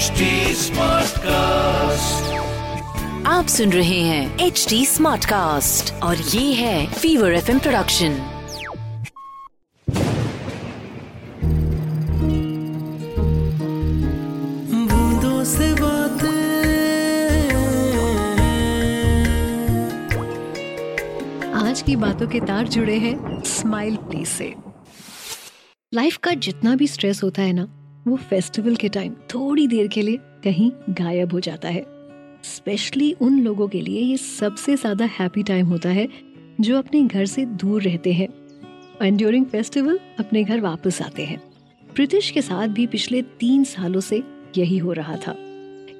HD Smartcast. आप सुन रहे हैं एच डी स्मार्ट कास्ट और ये है फीवर एफ़ प्रोडक्शन बूंदों से बातें आज की बातों के तार जुड़े हैं स्माइल प्लीज़ से। लाइफ का जितना भी स्ट्रेस होता है ना वो फेस्टिवल के टाइम थोड़ी देर के लिए कहीं गायब हो जाता है। स्पेशली उन लोगों के लिए ये सबसे ज़्यादा हैप्पी टाइम होता है जो अपने घर से दूर रहते हैं। एंड ड्यूरिंग फेस्टिवल अपने घर वापस आते हैं। प्रीतिश के साथ भी पिछले तीन सालों से यही हो रहा था।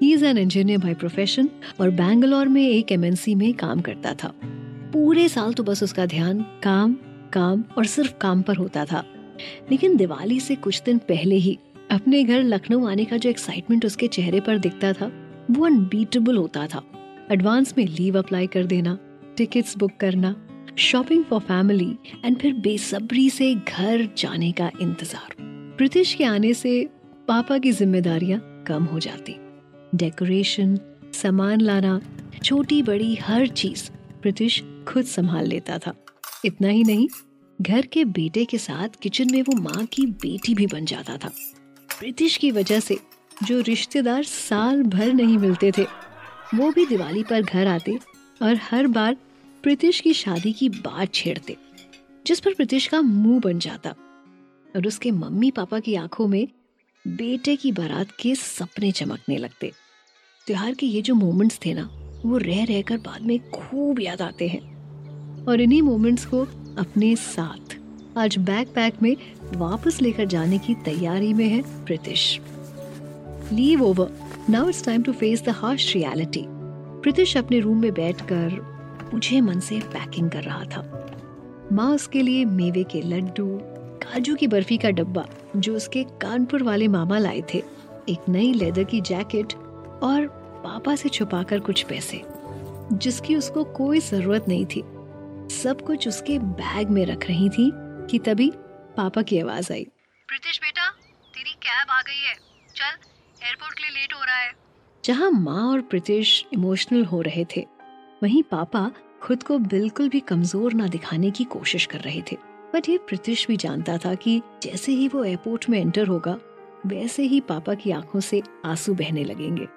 ही is an engineer by profession और बैंगलोर में एक एमएनसी में काम करता था। पूरे साल तो बस उसका ध्यान काम काम और सिर्फ़ काम पर होता था। लेकिन दिवाली से कुछ दिन पहले ही अपने घर लखनऊ आने का जो एक्साइटमेंट उसके चेहरे पर दिखता था, वो अनबीटेबल होता था। एडवांस में लीव अप्लाई कर देना टिकट्स बुक करना शॉपिंग फॉर फैमिली एंड फिर बेसब्री से घर जाने का इंतज़ार। प्रीतिश के आने से पापा की जिम्मेदारियाँ कम हो जाती। डेकोरेशन सामान लाना, छोटी बड़ी हर चीज़ प्रीतिश खुद संभाल लेता था। इतना ही नहीं, घर के बेटे के साथ किचन में वो माँ की बेटी भी बन जाता था। प्रीतिश की वजह से, जो रिश्तेदार साल भर नहीं मिलते थे, वो भी दिवाली पर घर आते और हर बार प्रीतिश की शादी की बात छेड़ते, जिस पर प्रीतिश का मुँह बन जाता और उसके मम्मी पापा की आँखों में बेटे की बारात के सपने चमकने लगते। त्योहार के ये जो मोमेंट्स थे ना, वो रह रहकर बाद में खूब याद आते हैं और इन्हीं मोमेंट्स को अपने साथ आज बैक पैक में वापस लेकर जाने की तैयारी में है Pritish. Leave over now it's time to face the harsh reality Pritish अपने रूम में बैठकर मुझे मन से पैकिंग कर रहा था। माँ उसके लिए मेवे के लड्डू, काजू की बर्फ़ी का डब्बा, जो उसके कानपुर वाले मामा लाए थे, एक नई लेदर की जैकेट और पापा से छुपाकर कुछ पैसे, जिसकी उसको कोई ज़रूरत नहीं थी। सब कुछ उसके बैग में रख रही थी कि तभी पापा की आवाज़ आई। प्रीतिश बेटा तेरी कैब आ गई है। चल एयरपोर्ट के लिए लेट हो रहा है। जहाँ माँ और प्रीतिश इमोशनल हो रहे थे वहीं पापा खुद को बिल्कुल भी कमज़ोर ना दिखाने की कोशिश कर रहे थे। बट ये प्रीतिश भी जानता था कि जैसे ही वो एयरपोर्ट में एंटर होगा वैसे ही पापा की आँखों से आँसू बहने लगेंगे।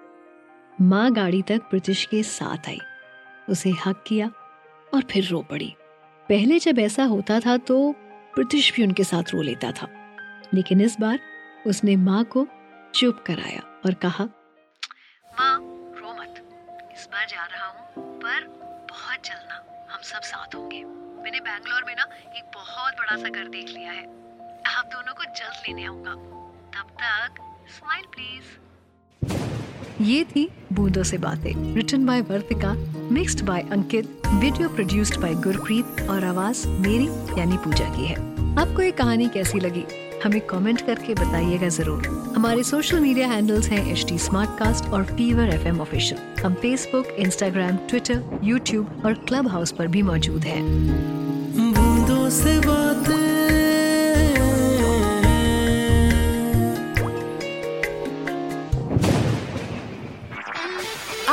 माँ गाड़ी तक प्रीतिश के साथ आई। उसे हक किया और फिर रो पड़ी। पहले जब ऐसा होता था तो प्रीतिश भी उनके साथ रो लेता था। लेकिन इस बार उसने माँ को चुप कराया और कहा, माँ, रो मत। इस बार जा रहा हूँ, पर बहुत जल्द ना हम सब साथ होंगे। मैंने बैंगलोर में ना एक बहुत बड़ा सा घर देख लिया है। आप दोनों को जल्द लेने आऊँगा। तब तक स्माइल प्लीज़ ये थी बूंदों से बातें return by Vartika mixed by Ankit video produced by Gurpreet, और आवाज़ मेरी, यानी पूजा की है। आपको ये कहानी कैसी लगी? हमें कमेंट करके बताइएगा ज़रूर। हमारे सोशल मीडिया हैंडल्स हैं एच टी और फीवर एफ़ एम ऑफिशियल हम फेसबुक इंस्टाग्राम ट्विटर यूट्यूब और क्लब हाउस पर भी मौजूद हैं।